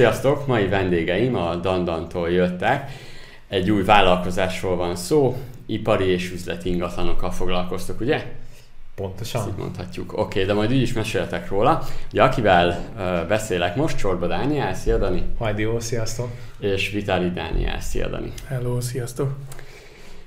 Sziasztok! Mai vendégeim a Dandantól jöttek. Egy új vállalkozásról van szó, ipari és üzleti ingatlanokkal foglalkoztok, ugye? Pontosan. Ezt így mondhatjuk. Oké, okay, de majd úgy is meséltek róla. Ugye akivel uh, beszélek most, Csorba Dániel, szia Dani! Hajdió, sziasztok! És Vitali Dániel, szia Dani! Hello, sziasztok!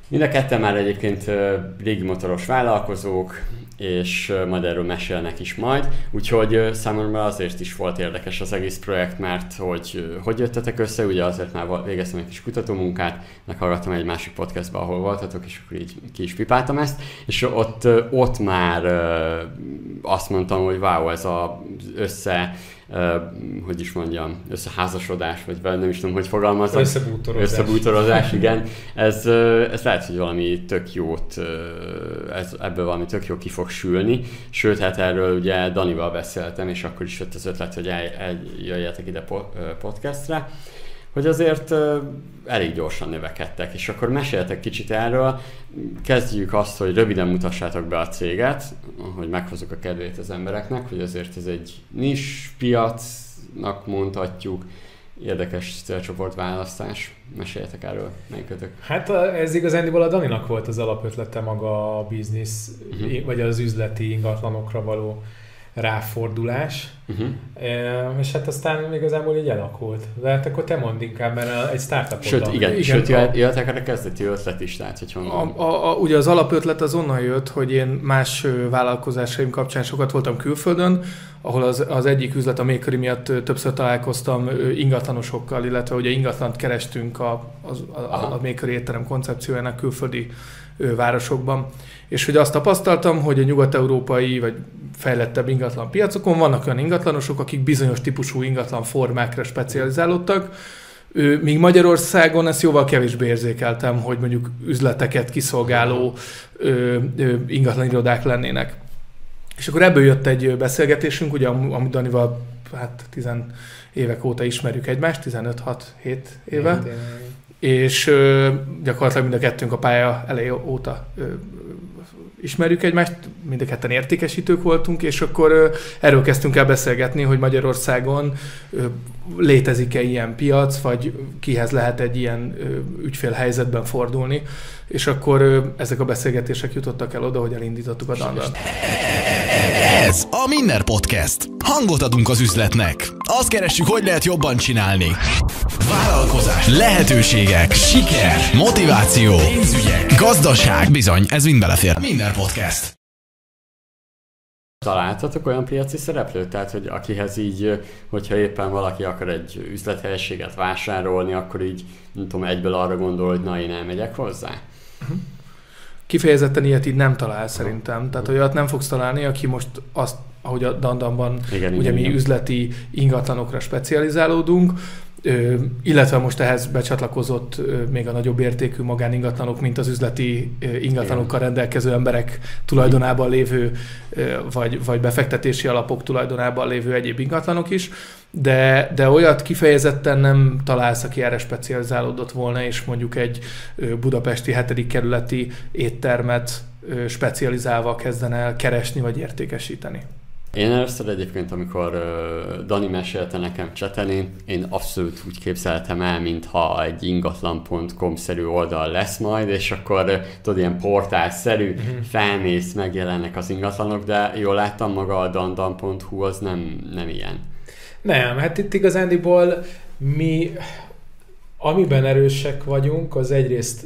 Mind a ketten már egyébként uh, régi motoros vállalkozók, és majd erről mesélnek is majd. Úgyhogy számomra azért is volt érdekes az egész projekt, mert hogy hogy jöttetek össze, ugye azért már végeztem egy kis kutatómunkát, meghallgattam egy másik podcastba, ahol voltatok, és akkor így ki is pipáltam ezt, és ott, ott már azt mondtam, hogy wow, ez az össze hogy is mondjam, összeházasodás, vagy nem is tudom, hogy fogalmazom. Összebútorozás. Összebútorozás, igen. Ez, ez lehet, hogy valami tök jót, ez, ebből valami tök jó ki fog sülni. Sőt, hát erről ugye Danival beszéltem, és akkor is jött az ötlet, hogy eljöjjetek ide podcastre hogy azért elég gyorsan növekedtek, és akkor meséltek kicsit erről. Kezdjük azt, hogy röviden mutassátok be a céget, hogy meghozok a kedvét az embereknek, hogy azért ez egy nis piacnak mondhatjuk, érdekes célcsoport választás. Meséljetek erről, melyikötök? Hát ez igazándiból a Daninak volt az alapötlete maga a biznisz, uh-huh. vagy az üzleti ingatlanokra való ráfordulás, uh-huh. e, és hát aztán igazából így alakult. De hát akkor te mondd inkább, mert egy startup Sőt, igen, igen, sőt, jöttek a kezdeti ötlet is, tehát hogy honnan. A, a, a, ugye az alapötlet az onnan jött, hogy én más vállalkozásaim kapcsán sokat voltam külföldön, ahol az, az egyik üzlet a Makery miatt többször találkoztam ingatlanosokkal, illetve ugye ingatlant kerestünk a, a, a, a Makery étterem koncepciójának külföldi városokban. És hogy azt tapasztaltam, hogy a nyugat-európai vagy fejlettebb ingatlan piacokon vannak olyan ingatlanosok, akik bizonyos típusú ingatlan formákra specializálódtak, Míg Magyarországon ezt jóval kevésbé érzékeltem, hogy mondjuk üzleteket kiszolgáló ingatlan irodák lennének. És akkor ebből jött egy beszélgetésünk, ugye amit Danival hát 10 évek óta ismerjük egymást, 15-6-7 éve. Igen, és gyakorlatilag mind a kettőnk a pálya elejé óta ö, ismerjük egymást, mind a ketten értékesítők voltunk, és akkor ö, erről kezdtünk el beszélgetni, hogy Magyarországon létezik-e ilyen piac, vagy kihez lehet egy ilyen ö, ügyfélhelyzetben fordulni, és akkor ezek a beszélgetések jutottak el oda, hogy elindítottuk a Dandant. Ez a Minner Podcast. Hangot adunk az üzletnek. Azt keressük, hogy lehet jobban csinálni. Vállalkozás, lehetőségek, siker, motiváció, pénzügyek, gazdaság. Bizony, ez mind belefér. Minner Podcast. Találtatok olyan piaci szereplőt? Tehát, hogy akihez így, hogyha éppen valaki akar egy üzlethelyiséget vásárolni, akkor így, nem tudom, egyből arra gondol, hogy na, én elmegyek hozzá? Uh-huh kifejezetten ilyet így nem talál szerintem. Tehát olyat nem fogsz találni, aki most azt, ahogy a Dandanban igen, ugye igen, mi igen. üzleti ingatlanokra specializálódunk, illetve most ehhez becsatlakozott még a nagyobb értékű magáningatlanok, mint az üzleti ingatlanokkal rendelkező emberek tulajdonában lévő, vagy, vagy befektetési alapok tulajdonában lévő egyéb ingatlanok is, de, de olyat kifejezetten nem találsz, aki erre specializálódott volna, és mondjuk egy budapesti hetedik kerületi éttermet specializálva kezdene el keresni vagy értékesíteni. Én először egyébként, amikor uh, Dani mesélte nekem csetelni, én abszolút úgy képzeltem el, mintha egy ingatlan.com-szerű oldal lesz majd, és akkor uh, tudod, ilyen portálszerű, uh-huh. felmész, megjelennek az ingatlanok, de jól láttam maga a dandan.hu, az nem, nem ilyen. Nem, hát itt igazándiból mi, amiben erősek vagyunk, az egyrészt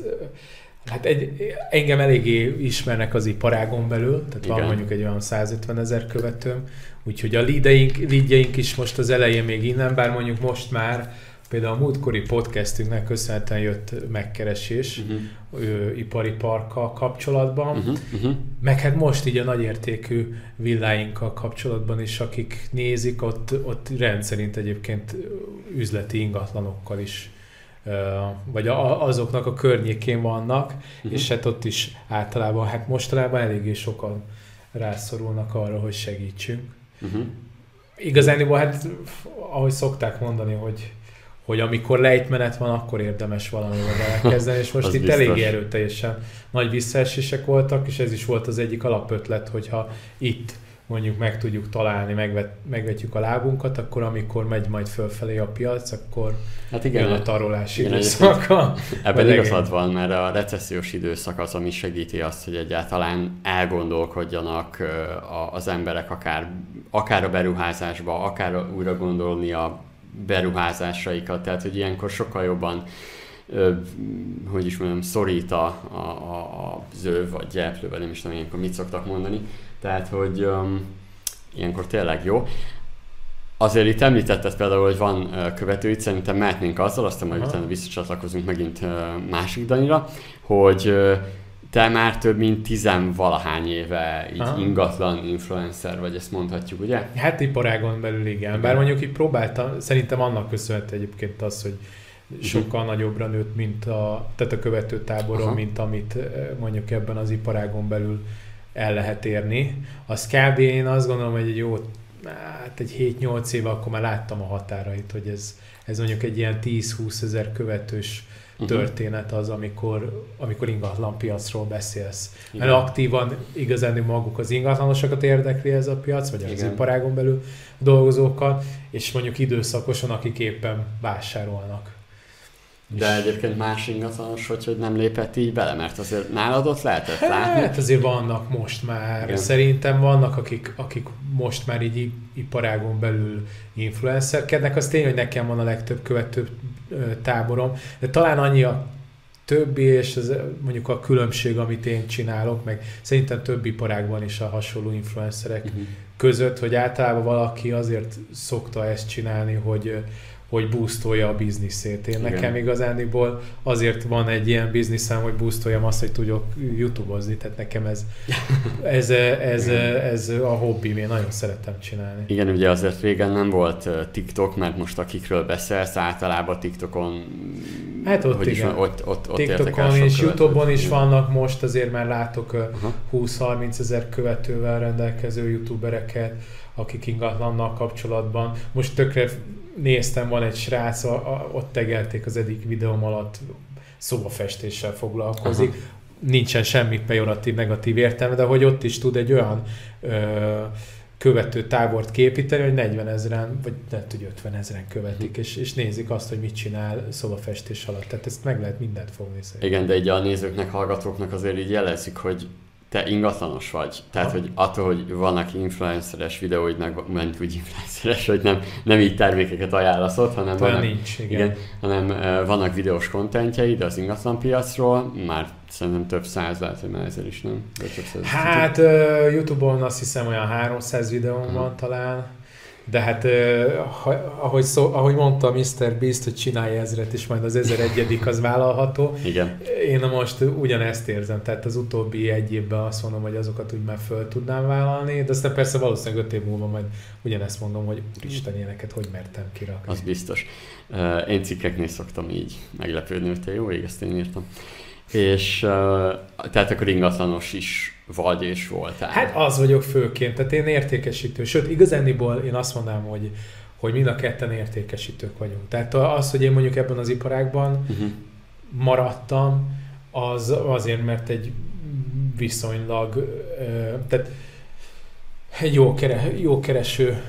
Hát egy, engem eléggé ismernek az iparágon belül, tehát Igen. van mondjuk egy olyan 150 ezer követőm, úgyhogy a leadeink, leadjeink is most az elején még innen, bár mondjuk most már például a múltkori podcastünknek köszönhetően jött megkeresés uh-huh. ipari parkkal kapcsolatban, uh-huh. Uh-huh. meg hát most így a nagyértékű villáinkkal kapcsolatban is, akik nézik, ott, ott rendszerint egyébként üzleti ingatlanokkal is vagy azoknak a környékén vannak, uh-huh. és hát ott is általában, hát mostanában eléggé sokan rászorulnak arra, hogy segítsünk. Uh-huh. Igazán, hát ahogy szokták mondani, hogy hogy amikor lejtmenet van, akkor érdemes valamivel elkezdeni, és most itt biztos. elég erőteljesen nagy visszaesések voltak, és ez is volt az egyik alapötlet, hogyha itt mondjuk meg tudjuk találni, megvet, megvetjük a lábunkat, akkor amikor megy majd fölfelé a piac, akkor Hát igen, a tarolás igen, időszaka. Ebben igazad van, mert a recessziós időszak az, ami segíti azt, hogy egyáltalán elgondolkodjanak az emberek akár, akár a beruházásba, akár újra gondolni a beruházásaikat, tehát hogy ilyenkor sokkal jobban hogy is mondjam, szorít a, a, a, a zöv, vagy gyeplő, vagy nem is tudom ilyenkor mit szoktak mondani. Tehát, hogy um, ilyenkor tényleg jó. Azért itt említetted például, hogy van ö, követőid, szerintem mehetnénk azzal, aztán majd Aha. utána visszacsatlakozunk megint másik Danira, hogy ö, te már több mint tizenvalahány éve így Aha. ingatlan influencer vagy, ezt mondhatjuk, ugye? Hát iparágon belül igen. Bár mondjuk így próbáltam, szerintem annak köszönhető egyébként az, hogy sokkal nagyobbra nőtt, mint a, tehát a követő táboron, Aha. mint amit eh, mondjuk ebben az iparágon belül el lehet érni. Az kb. én azt gondolom, hogy egy jó, hát egy 7-8 éve akkor már láttam a határait, hogy ez, ez mondjuk egy ilyen 10-20 ezer követős Mhm. történet az, amikor, amikor ingatlan piacról beszélsz. Igen. Mert aktívan igazán maguk az ingatlanosokat érdekli ez a piac, vagy az Igen. iparágon belül dolgozókat, és mondjuk időszakosan, akik éppen vásárolnak. De egyébként más ingatlanos, hogy, hogy nem lépett így bele, mert azért nálad ott lehetett látni. Hát azért vannak most már, Igen. szerintem vannak, akik, akik most már így iparágon belül influencerkednek. Az tény, hogy nekem van a legtöbb követő táborom, de talán annyi a többi, és ez mondjuk a különbség, amit én csinálok, meg szerintem több iparágban is a hasonló influencerek Mhm. között, hogy általában valaki azért szokta ezt csinálni, hogy hogy boostolja a bizniszét. Én Igen. nekem igazániból azért van egy ilyen bizniszem, hogy boostoljam azt, hogy tudok youtube-ozni, tehát nekem ez, ez, ez, ez, a hobbim, én nagyon szeretem csinálni. Igen, ugye azért régen nem volt TikTok, mert most akikről beszélsz, általában TikTokon Hát ott hogy is igen. van, ott, ott, ott TikTokon és. Youtube-on is vannak most, azért már látok Aha. 20-30 ezer követővel rendelkező youtubereket, akik ingatlannal kapcsolatban. Most tökre néztem, van egy srác, a, a, ott tegelték az egyik videóm alatt, szobafestéssel foglalkozik. Aha. Nincsen semmi pejoratív, negatív értelme, de hogy ott is tud egy olyan ö, követő tábort képíteni, hogy 40 ezeren, vagy nem tudja, 50 ezeren követik, és, és nézik azt, hogy mit csinál szobafestés alatt. Tehát ezt meg lehet mindent fogni szerintem. Igen, de így a nézőknek, hallgatóknak azért így jelezik, hogy te ingatlanos vagy. Tehát, hogy attól, hogy vannak influenceres videóid, meg mondjuk úgy influenceres, hogy nem, nem így termékeket ajánlasz ott, hanem Olyan vannak, nincs, igen. igen, hanem vannak videós kontentjeid az ingatlan piacról, már szerintem több száz, lehet, hogy már ezer is nem. De több száz. Hát uh, Youtube-on azt hiszem olyan 300 videóm van talán, de hát ha, ahogy, szó, ahogy mondta Mr. Beast, hogy csinálja ezret, és majd az 1001 az vállalható. Igen. Én most ugyanezt érzem, tehát az utóbbi egy évben azt mondom, hogy azokat úgy már föl tudnám vállalni, de aztán persze valószínűleg öt év múlva majd ugyanezt mondom, hogy Isten ilyeneket hogy mertem kirakni. Az biztos. Én cikkeknél szoktam így meglepődni, hogy te jó ég, ezt én írtam. És tehát akkor ingatlanos is vagy és voltál. Hát az vagyok főként, tehát én értékesítő. Sőt, igazániból én azt mondanám, hogy, hogy mind a ketten értékesítők vagyunk. Tehát az, hogy én mondjuk ebben az iparágban uh-huh. maradtam, az azért, mert egy viszonylag, tehát egy jó, kere, jó kereső,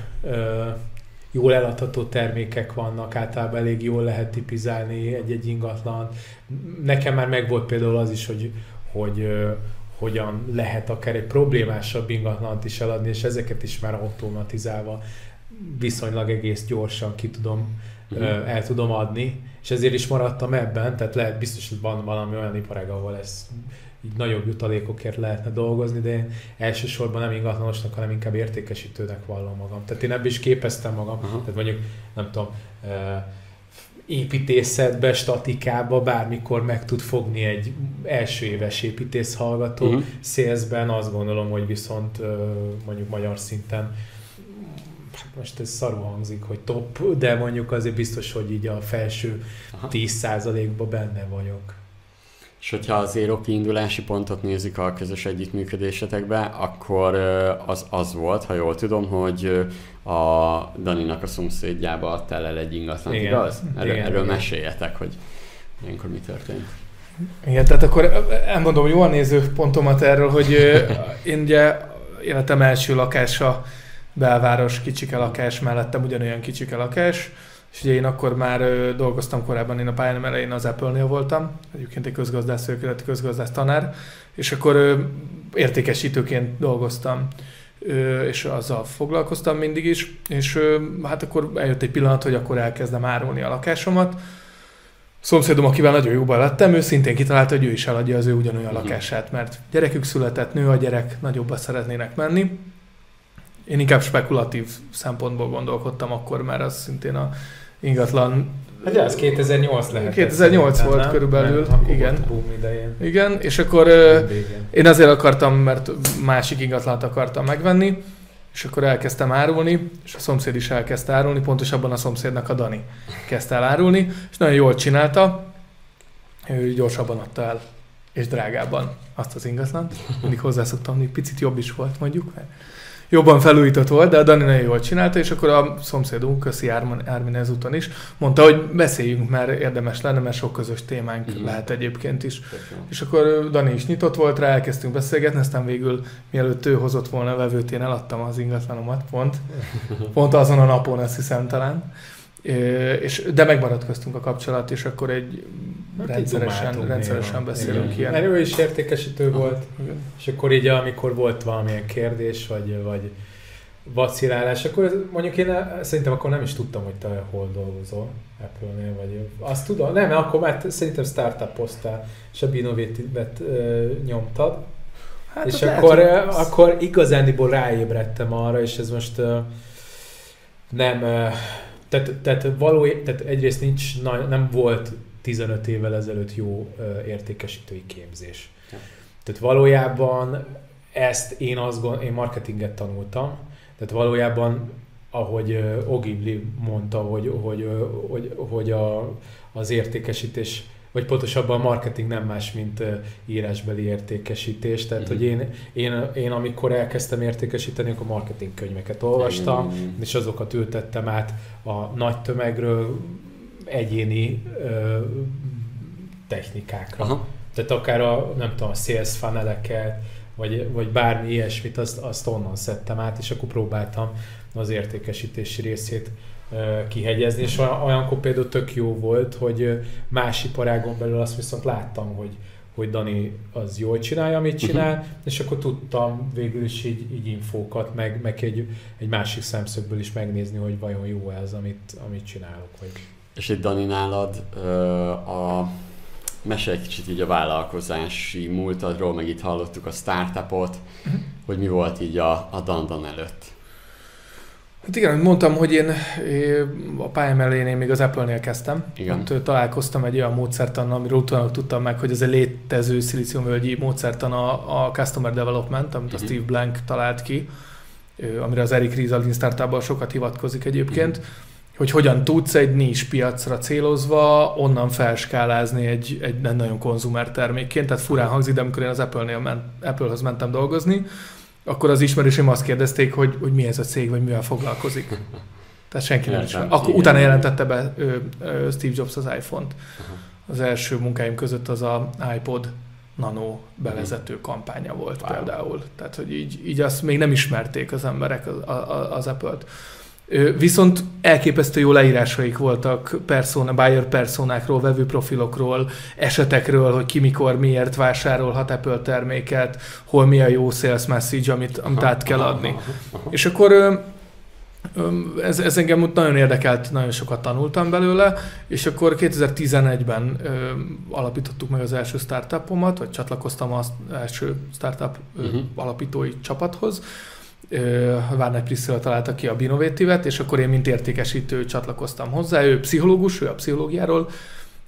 jól eladható termékek vannak, általában elég jól lehet tipizálni egy-egy ingatlan. Nekem már megvolt például az is, hogy, hogy hogyan lehet akár egy problémásabb ingatlant is eladni, és ezeket is már automatizálva viszonylag egész gyorsan ki tudom, Mhm. uh-huh. el tudom adni, és ezért is maradtam ebben, tehát lehet biztos, hogy van valami olyan iparág, ahol ez így nagyobb jutalékokért lehetne dolgozni, de én elsősorban nem ingatlanosnak, hanem inkább értékesítőnek vallom magam. Tehát én ebből is képeztem magam, Aha. tehát mondjuk, nem tudom, építészetbe, statikába bármikor meg tud fogni egy első éves építész hallgató. Uh-huh. Szélszben azt gondolom, hogy viszont mondjuk magyar szinten hát most ez szarú hangzik, hogy top, de mondjuk azért biztos, hogy így a felső Aha. 10%-ba benne vagyok. És hogyha az Zero kiindulási pontot nézik a közös együttműködésetekbe, akkor az az volt, ha jól tudom, hogy a Daninak a szomszédjába adtál el egy ingatlan, Igen. igaz? Erről, Igen, erről igen. meséljetek, hogy ilyenkor mi történt. Igen, tehát akkor elmondom jól nézőpontomat erről, hogy én ugye életem első lakása, belváros, kicsike lakás, mellettem ugyanolyan kicsike lakás, és ugye én akkor már ö, dolgoztam korábban, én a pályám elején az Apple-nél voltam, egyébként egy közgazdász, őkeleti közgazdász tanár, és akkor ö, értékesítőként dolgoztam, ö, és azzal foglalkoztam mindig is, és ö, hát akkor eljött egy pillanat, hogy akkor elkezdem árulni a lakásomat. A szomszédom, akivel nagyon jóban lettem, ő szintén kitalálta, hogy ő is eladja az ő ugyanolyan Mhm. lakását, mert gyerekük született, nő a gyerek, nagyobbat szeretnének menni. Én inkább spekulatív szempontból gondolkodtam akkor, mert az szintén a ingatlan Hát az 2008 lehet. 2008 volt körülbelül, igen. Volt boom idején. Igen, és akkor Végén. én azért akartam, mert másik ingatlant akartam megvenni, és akkor elkezdtem árulni, és a szomszéd is elkezdte árulni, pontosabban a szomszédnak a Dani kezdte el árulni, és nagyon jól csinálta, ő gyorsabban adta el, és drágábban azt az ingatlant. Mindig hozzászoktam, hogy picit jobb is volt mondjuk, mert jobban felújított volt, de a Dani nagyon jól csinálta, és akkor a szomszédunk, Köszi Ármin, Ármin ezúton is, mondta, hogy beszéljünk, mert érdemes lenne, mert sok közös témánk Mhm. lehet egyébként is. Jó. És akkor Dani is nyitott volt rá, elkezdtünk beszélgetni, aztán végül mielőtt ő hozott volna a vevőt, én eladtam az ingatlanomat, pont. Pont azon a napon, azt hiszem talán. És, de megmaradt köztünk a kapcsolat, és akkor egy rendszeresen, dumáltunk rendszeresen néha. beszélünk Igen. ilyen. Mert ő is értékesítő volt, Igen. és akkor így, amikor volt valamilyen kérdés, vagy, vagy vacilálás, akkor mondjuk én szerintem akkor nem is tudtam, hogy te hol dolgozol Apple-nél, vagy azt tudom, nem, akkor már szerintem startupoztál, és a Binovétivet nyomtad, Hát és ott lehet, akkor, hogy- akkor igazándiból ráébredtem arra, és ez most nem, eh, tehát, tehát, való, tehát egyrészt nincs, nem volt 15 évvel ezelőtt jó értékesítői képzés. Ja. Tehát valójában ezt én azt gond, én marketinget tanultam, tehát valójában ahogy Ogibli mondta, hogy, hogy, hogy, hogy a, az értékesítés, vagy pontosabban a marketing nem más, mint írásbeli értékesítés. Tehát, Mhm. hogy én, én, én amikor elkezdtem értékesíteni, akkor marketing könyveket olvastam, Igen. és azokat ültettem át a nagy tömegről egyéni ö, technikákra. Aha. Tehát akár a, nem tudom, a sales funneleket, vagy, vagy bármi ilyesmit, azt, azt onnan szedtem át, és akkor próbáltam az értékesítési részét kihegyezni, és olyan- olyankor például tök jó volt, hogy más iparágon belül azt viszont láttam, hogy, hogy Dani az jól csinálja, amit csinál, uh-huh. és akkor tudtam végül is így, így infókat, meg, meg egy, egy másik szemszögből is megnézni, hogy vajon jó ez, amit, amit csinálok. Vagy... És itt Dani nálad a mesélj egy kicsit így a vállalkozási múltadról, meg itt hallottuk a startupot, hogy mi volt így a, a Dandan előtt. Hát igen, mondtam, hogy én, a pályám elején én még az Apple-nél kezdtem. Igen. Ott találkoztam egy olyan módszertannal, amiről utána tudtam meg, hogy ez egy létező szilíciumvölgyi módszertan a, a Customer Development, amit a Mhm. Steve Blank talált ki, amire az Eric Ries a Lean Startupban sokat hivatkozik egyébként, hogy hogyan tudsz egy nincs piacra célozva onnan felskálázni egy, egy nem nagyon konzumer termékként. Tehát furán hangzik, de amikor én az Apple-nél ment, Apple-hoz mentem dolgozni, akkor az ismerőseim azt kérdezték, hogy, hogy mi ez a cég, vagy mivel foglalkozik. Tehát senki nem ismer. Akkor utána jelentette be ö, ö, Steve Jobs az iPhone-t. Az első munkáim között az a iPod Nano bevezető kampánya volt Wow. például. Tehát, hogy így, így azt még nem ismerték az emberek az, a- az Apple-t. Viszont elképesztő jó leírásaik voltak persona, buyer personákról, vevő profilokról, esetekről, hogy ki mikor miért vásárolhat Apple terméket, hol mi a jó sales message, amit, amit át kell adni. És akkor ez, ez engem nagyon érdekelt, nagyon sokat tanultam belőle, és akkor 2011-ben ö, alapítottuk meg az első startupomat, vagy csatlakoztam az első startup ö, Mhm. alapítói csapathoz. Ö, Várnai Priscilla találta ki a Binovétivet, és akkor én mint értékesítő csatlakoztam hozzá. Ő pszichológus, ő a pszichológiáról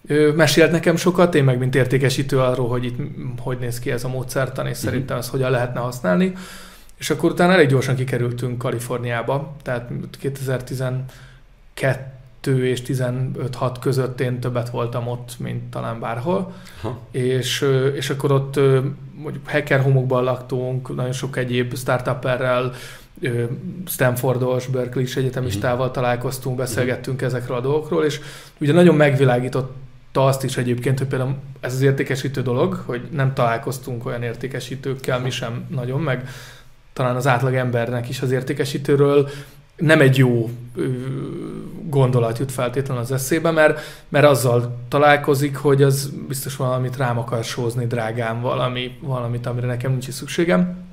ő mesélt nekem sokat, én meg mint értékesítő arról, hogy itt hogy néz ki ez a módszertan, és szerintem ezt hogyan lehetne használni. És akkor utána elég gyorsan kikerültünk Kaliforniába, tehát 2012 és 15-6 között én többet voltam ott, mint talán bárhol. Aha. És, és akkor ott mondjuk hacker homokban laktunk, nagyon sok egyéb startupperrel, Stanfordos, Berkeley-s egyetemistával találkoztunk, beszélgettünk ezekről a dolgokról, és ugye nagyon megvilágította azt is egyébként, hogy például ez az értékesítő dolog, hogy nem találkoztunk olyan értékesítőkkel, mi sem nagyon, meg talán az átlag embernek is az értékesítőről nem egy jó gondolat jut feltétlenül az eszébe, mert, mert azzal találkozik, hogy az biztos valamit rám akar sózni drágám, valami, valamit, amire nekem nincs szükségem.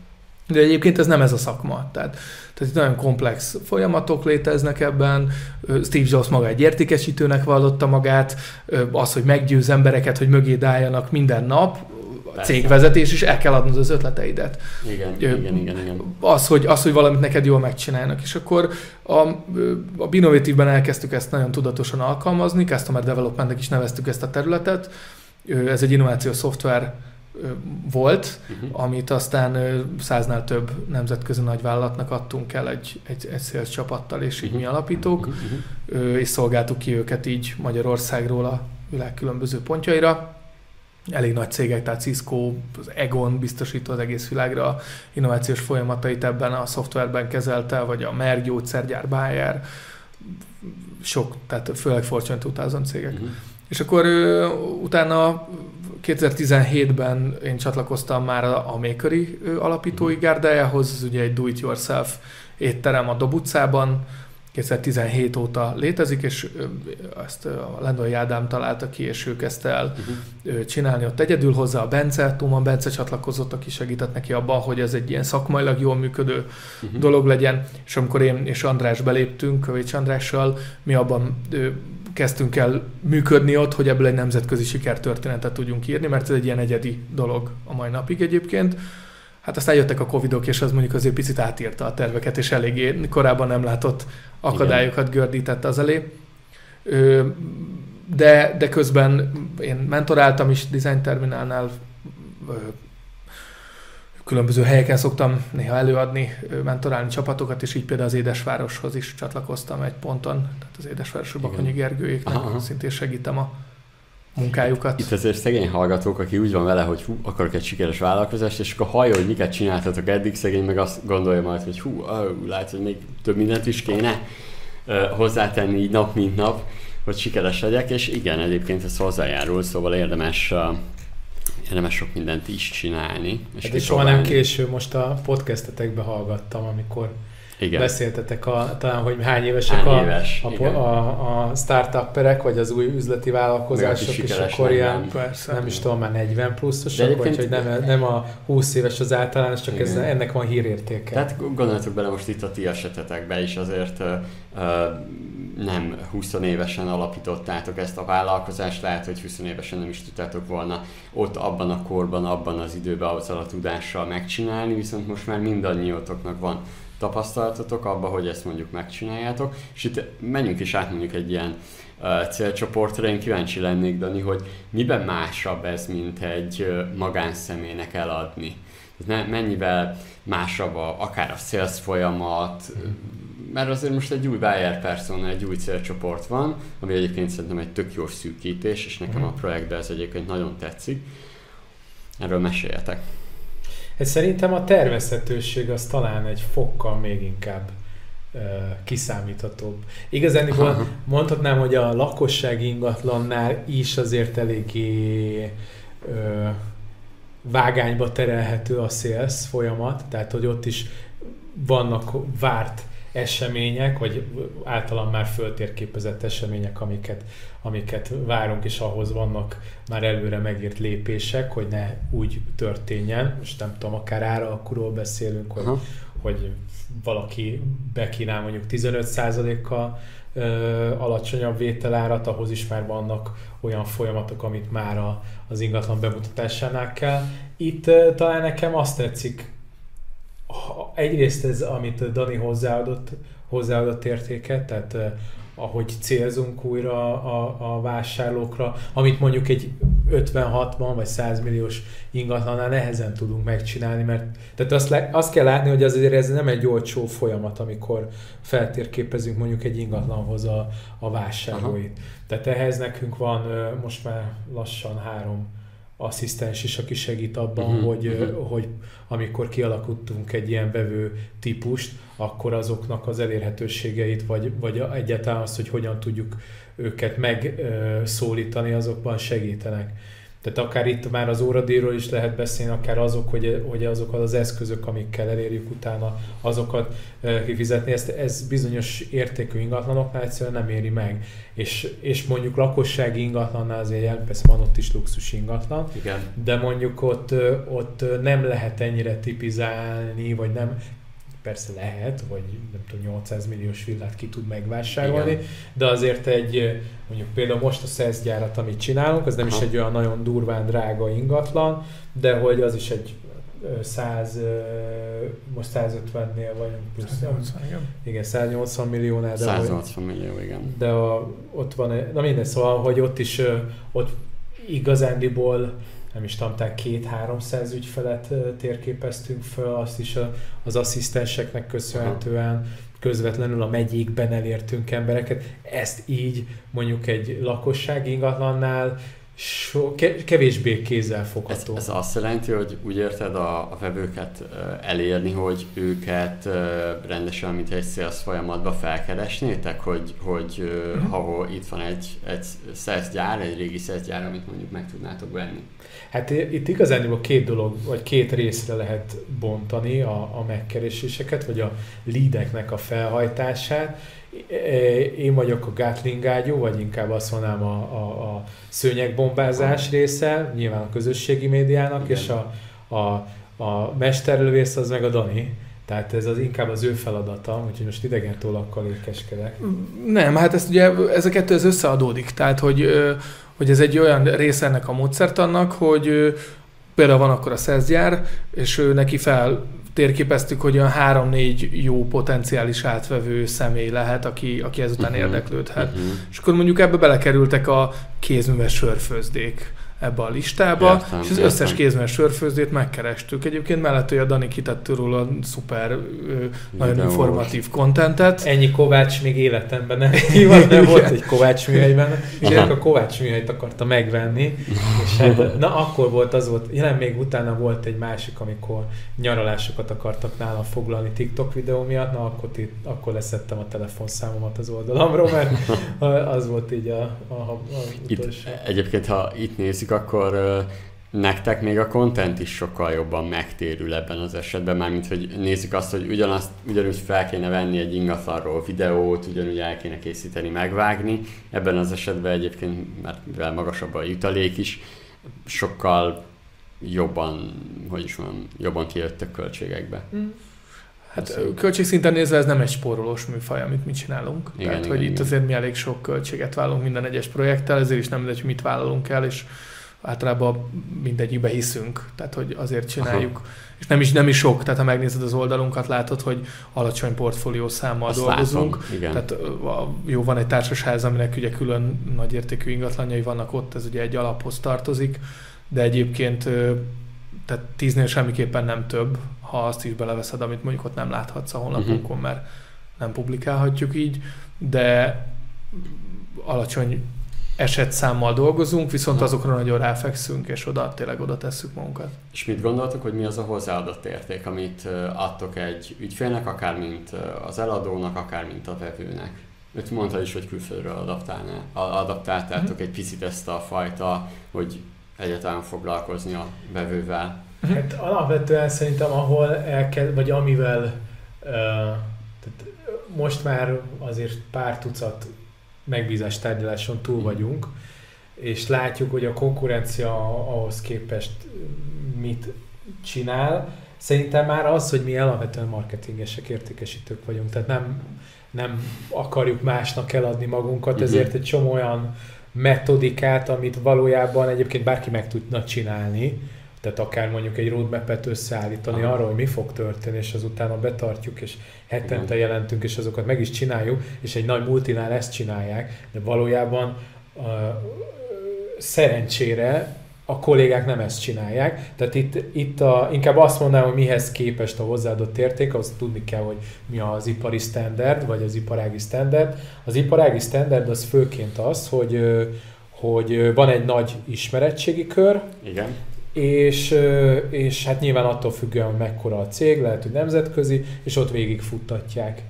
De egyébként ez nem ez a szakma. Tehát, tehát itt nagyon komplex folyamatok léteznek ebben. Steve Jobs maga egy értékesítőnek vallotta magát. Az, hogy meggyőz embereket, hogy mögé álljanak minden nap, Persze. cégvezetés, és el kell adnod az ötleteidet. Igen, Ö, igen, igen, igen. Az hogy, az, hogy valamit neked jól megcsinálnak. És akkor a, a Binovatívben elkezdtük ezt nagyon tudatosan alkalmazni, Customer Developmentnek is neveztük ezt a területet. Ez egy innovációs szoftver volt, uh-huh. amit aztán száznál több nemzetközi nagyvállalatnak adtunk el egy, egy, egy sales csapattal, és így uh-huh. mi alapítók, uh-huh. és szolgáltuk ki őket így Magyarországról a világ különböző pontjaira elég nagy cégek, tehát Cisco, az Egon biztosító az egész világra innovációs folyamatait ebben a szoftverben kezelte, vagy a Merck gyógyszergyár Bayer, sok, tehát főleg Fortune 2000 cégek. Uh-huh. És akkor utána 2017-ben én csatlakoztam már a, Makery alapítói uh-huh. gárdájához, ez ugye egy do-it-yourself étterem a Dob utcában, 2017 óta létezik, és ezt a Lendai Ádám találta ki, és ő kezdte el uh-huh. csinálni ott egyedül hozzá a Bence, Tóman Bence csatlakozott, aki segített neki abban, hogy ez egy ilyen szakmailag jól működő uh-huh. dolog legyen, és amikor én és András beléptünk, Kövécs Andrással, mi abban kezdtünk el működni ott, hogy ebből egy nemzetközi sikertörténetet tudjunk írni, mert ez egy ilyen egyedi dolog a mai napig egyébként. Hát aztán jöttek a covidok, és az mondjuk azért picit átírta a terveket, és eléggé korábban nem látott akadályokat Igen. gördítette az elé. De, de közben én mentoráltam is Design Terminálnál, különböző helyeken szoktam néha előadni, mentorálni csapatokat, és így például az Édesvároshoz is csatlakoztam egy ponton, tehát az Édesváros Bakonyi Gergőjéknek Aha. szintén segítem a munkájukat. Itt azért szegény hallgatók, aki úgy van vele, hogy hú, akarok egy sikeres vállalkozást, és akkor hallja, hogy miket csináltatok eddig, szegény meg azt gondolja majd, hogy hú, lehet, hogy még több mindent is kéne hozzátenni így nap mint nap, hogy sikeres legyek, és igen, egyébként ez hozzájárul, szóval érdemes érdemes sok mindent is csinálni. És hát soha nem késő, most a podcastetekbe hallgattam, amikor igen. beszéltetek a, talán, hogy hány évesek hány éves, a, a, a, a startupperek, vagy az új üzleti vállalkozások, és akkor ilyen, nem, persze, nem is tudom, már 40 pluszosok, vagy hogy nem, nem a 20 éves az általános, csak ez, ennek van hírértéke. Tehát gondoljatok bele most itt a ti esetetekbe is azért uh, nem 20 évesen alapítottátok ezt a vállalkozást, lehet, hogy 20 évesen nem is tudtátok volna ott abban a korban, abban az időben azzal a tudással megcsinálni, viszont most már mindannyiótoknak van tapasztalatotok abba, hogy ezt mondjuk megcsináljátok, és itt menjünk is át mondjuk egy ilyen uh, célcsoportra, én kíváncsi lennék, Dani, hogy miben másabb ez, mint egy uh, magánszemélynek eladni. Ne, mennyivel másabb a, akár a sales folyamat, mert azért most egy új buyer persona, egy új célcsoport van, ami egyébként szerintem egy tök jó szűkítés, és nekem a projektben ez egyébként nagyon tetszik. Erről meséljetek. Hát szerintem a tervezhetőség az talán egy fokkal még inkább uh, kiszámíthatóbb. Igazán mondhatnám, hogy a lakosság ingatlannál is azért eléggé uh, vágányba terelhető a sales folyamat, tehát hogy ott is vannak várt események, vagy általán már föltérképezett események, amiket, amiket várunk, és ahhoz vannak már előre megírt lépések, hogy ne úgy történjen. Most nem tudom, akár áralkuról beszélünk, hogy, hogy valaki bekínál mondjuk 15%-kal alacsonyabb vételárat, ahhoz is már vannak olyan folyamatok, amit már a, az ingatlan bemutatásánál kell. Itt talán nekem azt tetszik egyrészt ez, amit Dani hozzáadott, hozzáadott értéket, tehát ahogy célzunk újra a, a vásárlókra, amit mondjuk egy 50-60 vagy 100 milliós ingatlannál nehezen tudunk megcsinálni, mert tehát azt, le, azt kell látni, hogy azért ez nem egy olcsó folyamat, amikor feltérképezünk mondjuk egy ingatlanhoz a, a vásárlóit. Aha. Tehát ehhez nekünk van most már lassan három asszisztens is, aki segít abban, uh-huh, hogy, uh-huh. hogy amikor kialakítunk egy ilyen vevő típust, akkor azoknak az elérhetőségeit, vagy, vagy egyáltalán azt, hogy hogyan tudjuk őket megszólítani, azokban segítenek. Tehát akár itt már az óradíjról is lehet beszélni, akár azok, hogy, hogy azok az eszközök, amikkel elérjük utána, azokat kifizetni. Ezt, ez bizonyos értékű ingatlanoknál egyszerűen nem éri meg. És, és mondjuk lakossági ingatlannál azért persze van ott is luxus ingatlan, Igen. de mondjuk ott, ott nem lehet ennyire tipizálni, vagy nem, persze lehet, vagy nem tudom, 800 milliós villát ki tud megvásárolni, Igen. de azért egy, mondjuk például most a SESZ gyárat, amit csinálunk, az nem Aha. is egy olyan nagyon durván drága ingatlan, de hogy az is egy 100, most 150-nél vagyunk plusz. 180, igen. Igen, 180 milliónál. De 180 hogy, millió, igen. De a, ott van, na mindegy, szóval, hogy ott is, ott igazándiból nem is tudom, tehát két-háromszáz ügyfelet térképeztünk föl, azt is az asszisztenseknek köszönhetően közvetlenül a megyékben elértünk embereket. Ezt így mondjuk egy lakossági ingatlannál so, kevésbé kézzel fogható. Ez, ez azt jelenti, hogy úgy érted a, a vevőket elérni, hogy őket rendesen, mint egy sales folyamatban felkeresnétek, hogy, hogy uh-huh. ahol itt van egy, egy gyár, egy régi gyár, amit mondjuk meg tudnátok venni. Hát itt igazán két dolog, vagy két részre lehet bontani a, a megkereséseket, vagy a leadeknek a felhajtását. Én vagyok a Gatling ágyú, vagy inkább azt mondanám a, a, a szőnyegbombázás része, nyilván a közösségi médiának, Igen. és a, a, a mesterlövész az meg a Dani. Tehát ez az inkább az ő feladata, úgyhogy most idegen tollakkal ékeskedek. Nem, hát ezt ugye, ez a kettő ez összeadódik. Tehát, hogy hogy ez egy olyan része ennek a módszertannak, hogy például van akkor a szezgyár, és ő neki fel térképeztük, hogy olyan három-négy jó potenciális átvevő személy lehet, aki, aki ezután uh-huh. érdeklődhet. Uh-huh. És akkor mondjuk ebbe belekerültek a kézműves sörfőzdék ebbe a listába, értem, és az értem. összes kézműves sörfőzdét megkerestük. Egyébként mellett a Dani kitett róla szuper, nagyon informatív kontentet. Ennyi Kovács még életemben nem hívott, nem volt egy Kovács műhelyben, és a Kovács műhelyt akarta megvenni, és hát, na akkor volt az volt, jelen még utána volt egy másik, amikor nyaralásokat akartak nálam foglalni TikTok videó miatt, na akkor, itt, akkor leszettem a telefonszámomat az oldalamról, mert az volt így a, a, a, a Itt, egyébként, ha itt nézik, nézzük, akkor nektek még a content is sokkal jobban megtérül ebben az esetben, mármint hogy nézzük azt, hogy ugyanazt, ugyanúgy fel kéne venni egy ingatlanról videót, ugyanúgy el kéne készíteni, megvágni. Ebben az esetben egyébként, mert mivel magasabb a jutalék is, sokkal jobban, hogy is mondjam, jobban kijöttek költségekbe. Mm. Hát költségszinten nézve ez nem egy spórolós műfaj, amit mi csinálunk. Igen, Tehát, igen, hogy igen. itt azért mi elég sok költséget vállalunk minden egyes projekttel, ezért is nem mindegy, hogy mit vállalunk el, és általában mindegyikbe hiszünk, tehát hogy azért csináljuk. Aha. És nem is, nem is sok, tehát ha megnézed az oldalunkat, látod, hogy alacsony portfólió számmal Azt dolgozunk. Látom, igen. Tehát jó, van egy társasház, aminek ugye külön nagyértékű ingatlanjai vannak ott, ez ugye egy alaphoz tartozik, de egyébként tehát tíznél semmiképpen nem több, ha azt is beleveszed, amit mondjuk ott nem láthatsz a honlapunkon, uh-huh. mert nem publikálhatjuk így, de alacsony esetszámmal dolgozunk, viszont azokra nagyon ráfekszünk, és oda tényleg oda tesszük magunkat. És mit gondoltok, hogy mi az a hozzáadott érték, amit adtok egy ügyfélnek, akár mint az eladónak, akár mint a vevőnek? Őt mondta is, hogy külföldről adaptáltátok mm. egy picit ezt a fajta, hogy egyáltalán foglalkozni a vevővel. Hát alapvetően szerintem ahol elkezd, vagy amivel uh, tehát most már azért pár tucat megbízás tárgyaláson túl mhm. vagyunk, és látjuk, hogy a konkurencia ahhoz képest mit csinál. Szerintem már az, hogy mi alapvetően marketingesek, értékesítők vagyunk, tehát nem, nem akarjuk másnak eladni magunkat, uh-huh. ezért egy csomó olyan metodikát, amit valójában egyébként bárki meg tudna csinálni, tehát akár mondjuk egy roadmap-et összeállítani Aha. arra, hogy mi fog történni, és azután betartjuk, és hetente Igen. jelentünk, és azokat meg is csináljuk, és egy nagy multinál ezt csinálják, de valójában uh, szerencsére a kollégák nem ezt csinálják. Tehát itt, itt a, inkább azt mondanám, hogy mihez képest a hozzáadott érték, az tudni kell, hogy mi az ipari standard, vagy az iparági standard. Az iparági standard az főként az, hogy, hogy van egy nagy ismerettségi kör, Igen és, és hát nyilván attól függően, hogy mekkora a cég, lehet, hogy nemzetközi, és ott végig futtatják.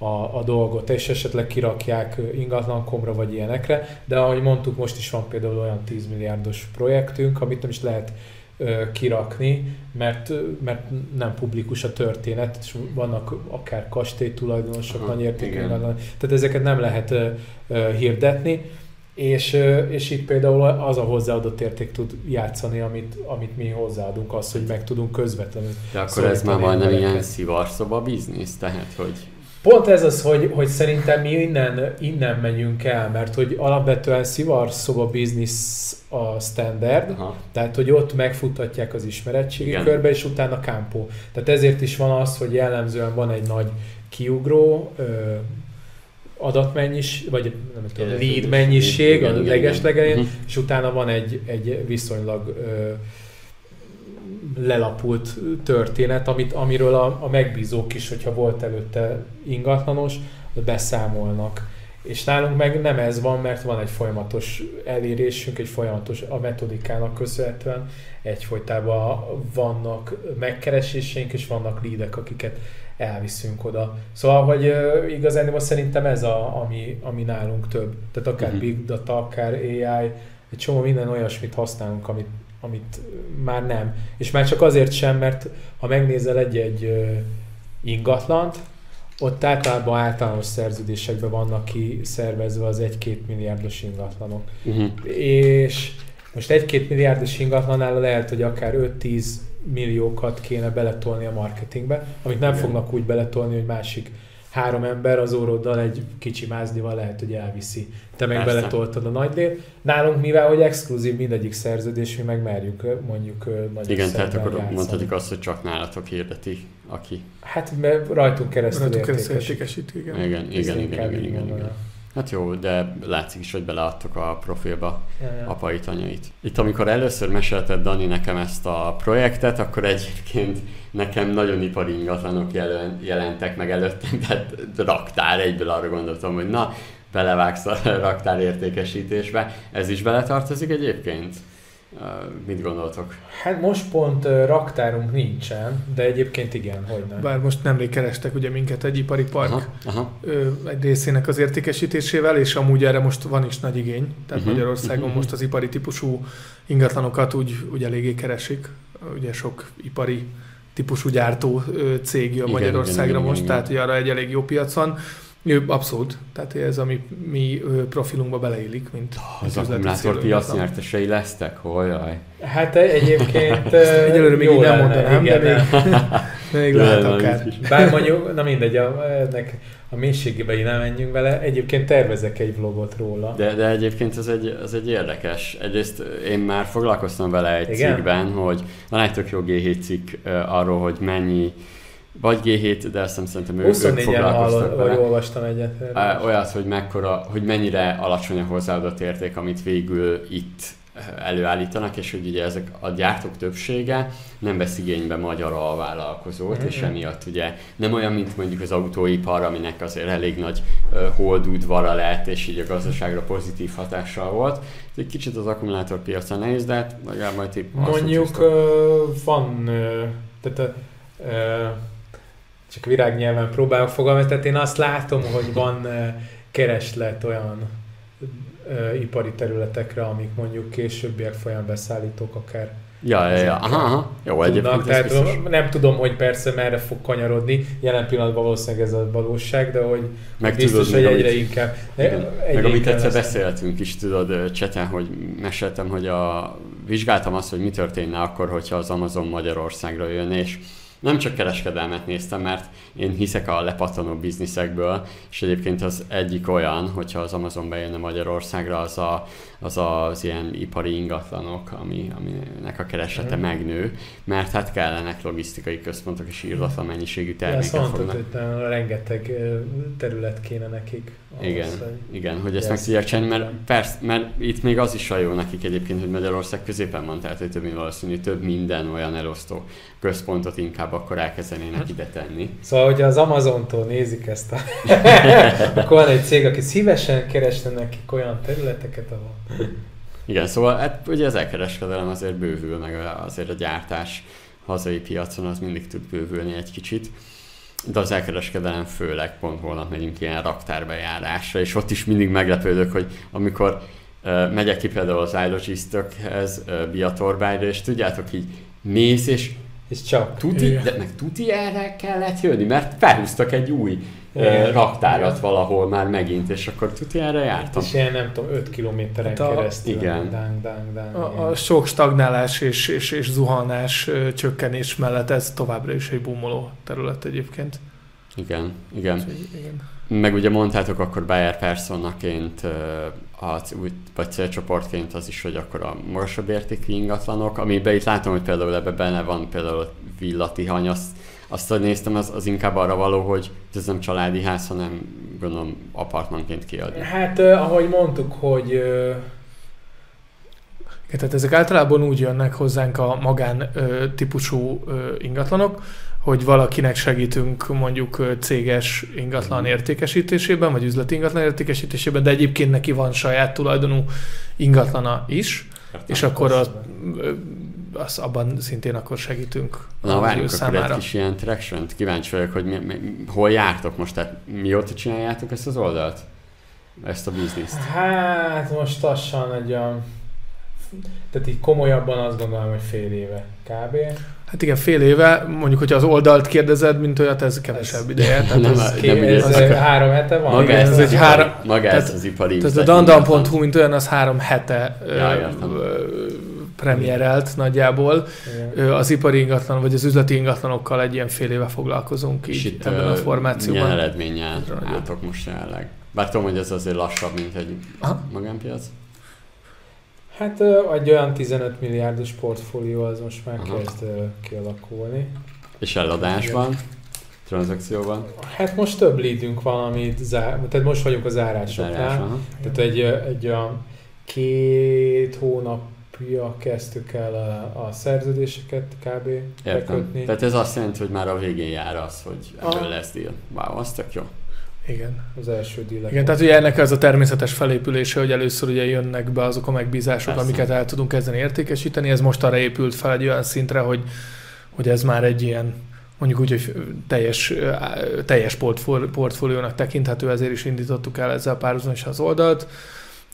a, a dolgot, és esetleg kirakják ingatlankomra vagy ilyenekre, de ahogy mondtuk, most is van például olyan 10 milliárdos projektünk, amit nem is lehet kirakni, mert, mert nem publikus a történet, és vannak akár kastélytulajdonosok, nagy értékű tehát ezeket nem lehet hirdetni, és, és itt például az a hozzáadott érték tud játszani, amit, amit mi hozzáadunk, az, hogy meg tudunk közvetlenül. De akkor ez már majdnem ilyen szivarszoba biznisz, tehát hogy... Pont ez az, hogy, hogy szerintem mi innen, innen megyünk el, mert hogy alapvetően szivarszoba biznisz a standard, Aha. tehát hogy ott megfutatják az ismeretségi Igen. körbe, és utána kámpó. Tehát ezért is van az, hogy jellemzően van egy nagy kiugró, adatmennyis, vagy nem tudom, lead mennyiség a legeslegelején, uh-huh. és utána van egy, egy viszonylag ö, lelapult történet, amit, amiről a, a megbízók is, hogyha volt előtte ingatlanos, beszámolnak. És nálunk meg nem ez van, mert van egy folyamatos elérésünk, egy folyamatos a metodikának köszönhetően egyfolytában vannak megkereséseink, és vannak lídek, akiket elviszünk oda. Szóval, hogy uh, igazán szerintem ez a, ami, ami nálunk több. Tehát akár uh-huh. big data, akár AI, egy csomó minden olyasmit használunk, amit, amit már nem. És már csak azért sem, mert ha megnézel egy-egy uh, ingatlant, ott általában általános szerződésekben vannak ki szervezve az 1-2 milliárdos ingatlanok. Uh-huh. És most 1-2 milliárdos ingatlanál lehet, hogy akár 5-10 milliókat kéne beletolni a marketingbe, amit nem Igen. fognak úgy beletolni, hogy másik három ember az óroddal egy kicsi mázdival lehet, hogy elviszi. Te meg Persze. beletoltad a nagy Nálunk, mivel hogy exkluzív mindegyik szerződés, mi meg merjük mondjuk nagy Igen, tehát akkor játszani. mondhatjuk azt, hogy csak nálatok hirdeti, aki. Hát mert rajtunk keresztül rajtunk keresztül értékesít, igen. Igen, igen, igen, igen, igen, igen, igen. Hát jó, de látszik is, hogy beleadtok a profilba ja, ja. apait, anyait. Itt amikor először mesélted Dani nekem ezt a projektet, akkor egyébként nekem nagyon ipari ingatlanok jelentek meg előttem, tehát raktár, egyből arra gondoltam, hogy na, belevágsz a raktár értékesítésbe. Ez is beletartozik egyébként? Mit gondoltok? Hát most pont raktárunk nincsen, de egyébként igen, hogy nem. Bár most nemrég kerestek ugye minket egy ipari park aha, aha. egy részének az értékesítésével, és amúgy erre most van is nagy igény. Tehát uh-huh, Magyarországon uh-huh. most az ipari típusú ingatlanokat úgy, úgy eléggé keresik. Ugye sok ipari típusú gyártó cég jön Magyarországra igen, most, igen, tehát igen. arra egy elég jó piac van. Abszolút. Tehát ez, ami mi profilunkba beleillik, mint Az akkumulátorpiac nyertesei lesztek? Hol, Hát egyébként Egyelőre még így nem mondanám, de még, még lehet akár. Bár mondjuk, na mindegy, a, ennek a mélységébe nem menjünk vele. Egyébként tervezek egy vlogot róla. De, de egyébként ez egy, ez egy érdekes. Egyrészt én már foglalkoztam vele egy Igen? cikkben, hogy van egy tök jó G7 cikk arról, hogy mennyi vagy G7, de azt szerintem ők, ők foglalkoztak vele. vagy olvastam egyet. Olyat, hogy mekkora, hogy mennyire alacsony a hozzáadott érték, amit végül itt előállítanak, és hogy ugye ezek a gyártók többsége nem vesz igénybe magyar alvállalkozót, mm-hmm. és emiatt ugye nem olyan, mint mondjuk az autóipar, aminek azért elég nagy uh, holdudvara lett, és így a gazdaságra pozitív hatással volt. Ez egy kicsit az akkumulátorpiacon nehéz, de hát legalább majd itt Mondjuk uh, van, uh, tehát uh, csak virágnyelven próbálok fogalmazni, tehát én azt látom, hogy van kereslet olyan ipari területekre, amik mondjuk későbbiek folyam beszállítók akár Ja, ja, ja. Aha, aha. Jó, egyébként Tehát nem tudom, hogy persze merre fog kanyarodni. Jelen pillanatban valószínűleg ez a valóság, de hogy meg biztos, tudod, hogy egyre amit, inkább. Igen, egyre meg amit egyszer beszéltünk is, tudod, cseten, hogy meséltem, hogy a, vizsgáltam azt, hogy mi történne akkor, hogyha az Amazon Magyarországra jön, és nem csak kereskedelmet néztem, mert én hiszek a lepattanó bizniszekből, és egyébként az egyik olyan, hogyha az Amazon bejönne Magyarországra, az a, az, az ilyen ipari ingatlanok, ami, aminek a keresete mm. megnő, mert hát kellenek logisztikai központok és írdatlan mennyiségű termékek ja, fognak. hogy rengeteg terület kéne nekik. Ahhoz, igen, hogy igen, hogy ezt meg tudják csinálni, mert, persze, mert itt még az is a jó nekik egyébként, hogy Magyarország középen van, tehát hogy több mint valószínű, több minden olyan elosztó központot inkább akkor elkezdenének ide tenni. Szóval, hogyha az Amazontól nézik ezt a... akkor van egy cég, aki szívesen keresne nekik olyan területeket, ahol... Igen, szóval hát, ugye az elkereskedelem azért bővül, meg azért a gyártás hazai piacon az mindig tud bővülni egy kicsit. de az elkereskedelem főleg pont holnap megyünk ilyen raktárbejárásra, és ott is mindig meglepődök, hogy amikor uh, megyek ki például az iLogisticshez, uh, Biatorbágyra, és tudjátok így mész, és És csak. tuti, de meg tuti erre kellett jönni, mert felhúztak egy új Igen. raktárat Igen. valahol már megint, és akkor erre jártam. És ilyen nem tudom, 5 kilométeren Hát a- keresztül. igen. Dang, dang, dang, A, a sok stagnálás és, és, és zuhanás, ö, csökkenés mellett ez továbbra is egy bumoló terület egyébként. Igen, igen. Úgyhogy igen. Meg ugye mondtátok akkor Bayer personaként, az, vagy célcsoportként az is, hogy akkor a magasabb értékű ingatlanok, amiben itt látom, hogy például ebben benne van például a villatihany, azt, azt, hogy néztem, az, az inkább arra való, hogy ez nem családi ház, hanem gondolom apartmanként kiadni. Hát, eh, ahogy mondtuk, hogy eh, Tehát ezek általában úgy jönnek hozzánk a magán ö, típusú ö, ingatlanok, hogy valakinek segítünk mondjuk céges ingatlan Mhm. értékesítésében, vagy üzleti ingatlan értékesítésében, de egyébként neki van saját tulajdonú ingatlana is, és akkor ö, az abban szintén akkor segítünk Na ő akkor egy kis ilyen traction Kíváncsi vagyok, hogy mi, mi, hol jártok most, tehát mióta csináljátok ezt az oldalt? Ezt a bizniszt? hát most lassan egy olyan, tehát így komolyabban azt gondolom, hogy fél éve kb. Hát igen, fél éve, mondjuk, hogyha az oldalt kérdezed, mint olyat, ez kevesebb ideje. Tehát Nem, ez, nem ez az- eh, három hete van? Maga ez, ez az egy ipari, három- maga ez az ipari Tehát a dandan.hu, mint olyan, az három hete Ja, ö, premierelt nagyjából. Igen. Az ipari ingatlan, vagy az üzleti ingatlanokkal egy ilyen fél éve foglalkozunk így itt ebben a milyen formációban. eredménnyel Ez nagyon álltok most jelenleg? Bár tudom, hogy ez azért lassabb, mint egy Aha. magánpiac. Hát egy olyan 15 milliárdos portfólió az most már Aha. kezd kialakulni. És eladásban, tranzakcióban, Hát most több leadünk van, amit zár, tehát most vagyunk a zárásoknál. zárásban. Tehát egy, egy olyan két hónapja kezdtük el a, a szerződéseket kb. Értem. bekötni. Tehát ez azt jelenti, hogy már a végén jár az, hogy ebből Ah. lesz deal. Wow, az tök jó. Igen. Az első deal. Igen, tehát ugye ennek ez a természetes felépülése, hogy először ugye jönnek be azok a megbízások, Persze. amiket el tudunk kezdeni értékesíteni. Ez most arra épült fel egy olyan szintre, hogy, hogy ez már egy ilyen mondjuk úgy, hogy teljes, teljes portfóli- portfóliónak tekinthető, ezért is indítottuk el ezzel párhuzamosan az oldalt,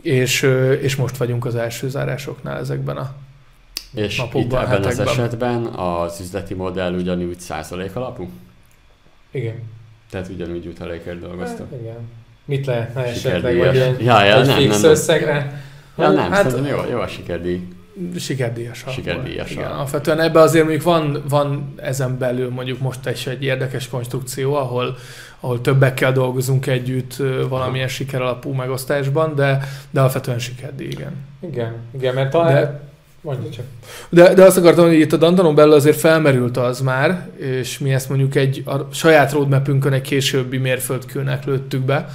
és, és most vagyunk az első zárásoknál ezekben a És Napokban, itt ebben az esetben az üzleti modell ugyanúgy százalék alapú? Igen. Tehát ugyanúgy jutalékért dolgoztok? Hát, igen. Mit lehetne esetleg, vagy egy, Ja, ja, nem, fix nem, összegre? Ja, nem, Hát- szerintem jó, jó a sikerdíj. Sikerdíjas. Sikerdíjas. Igen, alapvetően ebbe azért mondjuk van, van ezen belül mondjuk most is egy érdekes konstrukció, ahol, ahol többekkel dolgozunk együtt valamilyen sikeralapú megosztásban, de, de alapvetően sikerdíj, igen. Igen, igen, mert talán... De-. Mondja csak. De, de azt akartam, hogy itt a Dandanon belül azért felmerült az már, és mi ezt mondjuk egy a saját roadmapünkön egy későbbi mérföldkőnek lőttük be,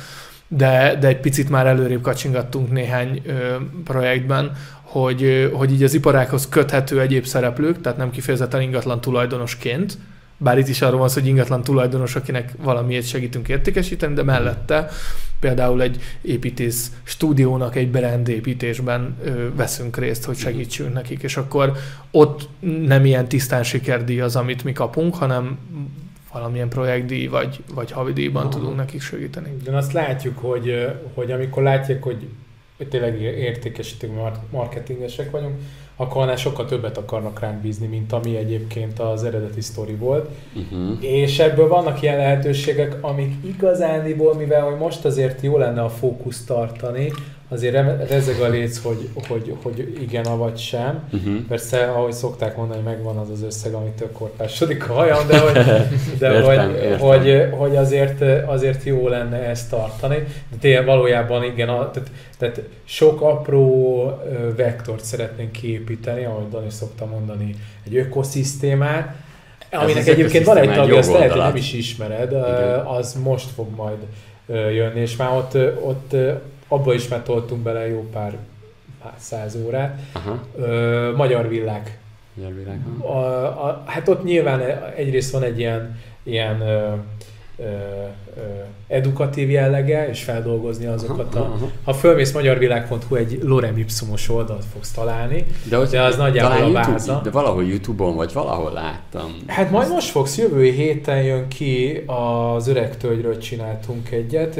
de, de egy picit már előrébb kacsingattunk néhány ö, projektben, hogy, ö, hogy így az iparákhoz köthető egyéb szereplők, tehát nem kifejezetten ingatlan tulajdonosként, bár itt is arról van szó, hogy ingatlan tulajdonos, akinek valamiért segítünk értékesíteni, de mellette például egy építész stúdiónak egy brand építésben ö, veszünk részt, hogy segítsünk nekik, és akkor ott nem ilyen tisztán sikerdíj az, amit mi kapunk, hanem valamilyen projektdíj vagy, vagy havidíjban Aha. tudunk nekik segíteni. De azt látjuk, hogy, hogy amikor látják, hogy tényleg értékesítők, mar- marketingesek vagyunk, akkor annál sokkal többet akarnak ránk bízni, mint ami egyébként az eredeti sztori volt. Uh-huh. És ebből vannak ilyen lehetőségek, amik igazániból, mivel hogy most azért jó lenne a fókusz tartani, azért rezeg a léc, hogy, hogy, hogy igen, avagy sem. Uh-huh. Persze, ahogy szokták mondani, megvan az az összeg, amitől kortásodik a hajam, de hogy, de Értem, hogy, értem. hogy, hogy azért, azért jó lenne ezt tartani. De tényleg valójában igen, a, tehát, tehát sok apró vektort szeretnénk kiépíteni, ahogy Dani szokta mondani, egy ökoszisztémát, aminek egyébként van egy tagja, azt lehet, hogy nem is ismered, Igen. az most fog majd jönni, és már ott, ott abba is már toltunk bele jó pár száz órát. Aha. Ö, magyar villák Magyar világ. a, a, hát ott nyilván egyrészt van egy ilyen, ilyen ö, edukatív jellege, és feldolgozni azokat a... Ha fölmész magyarvilág.hu egy lorem ipsumos oldalt fogsz találni, de, hogy de az nagyjából a YouTube, báza. De valahol Youtube-on, vagy valahol láttam. Hát majd most fogsz, jövő héten jön ki az öreg tölgyről csináltunk egyet,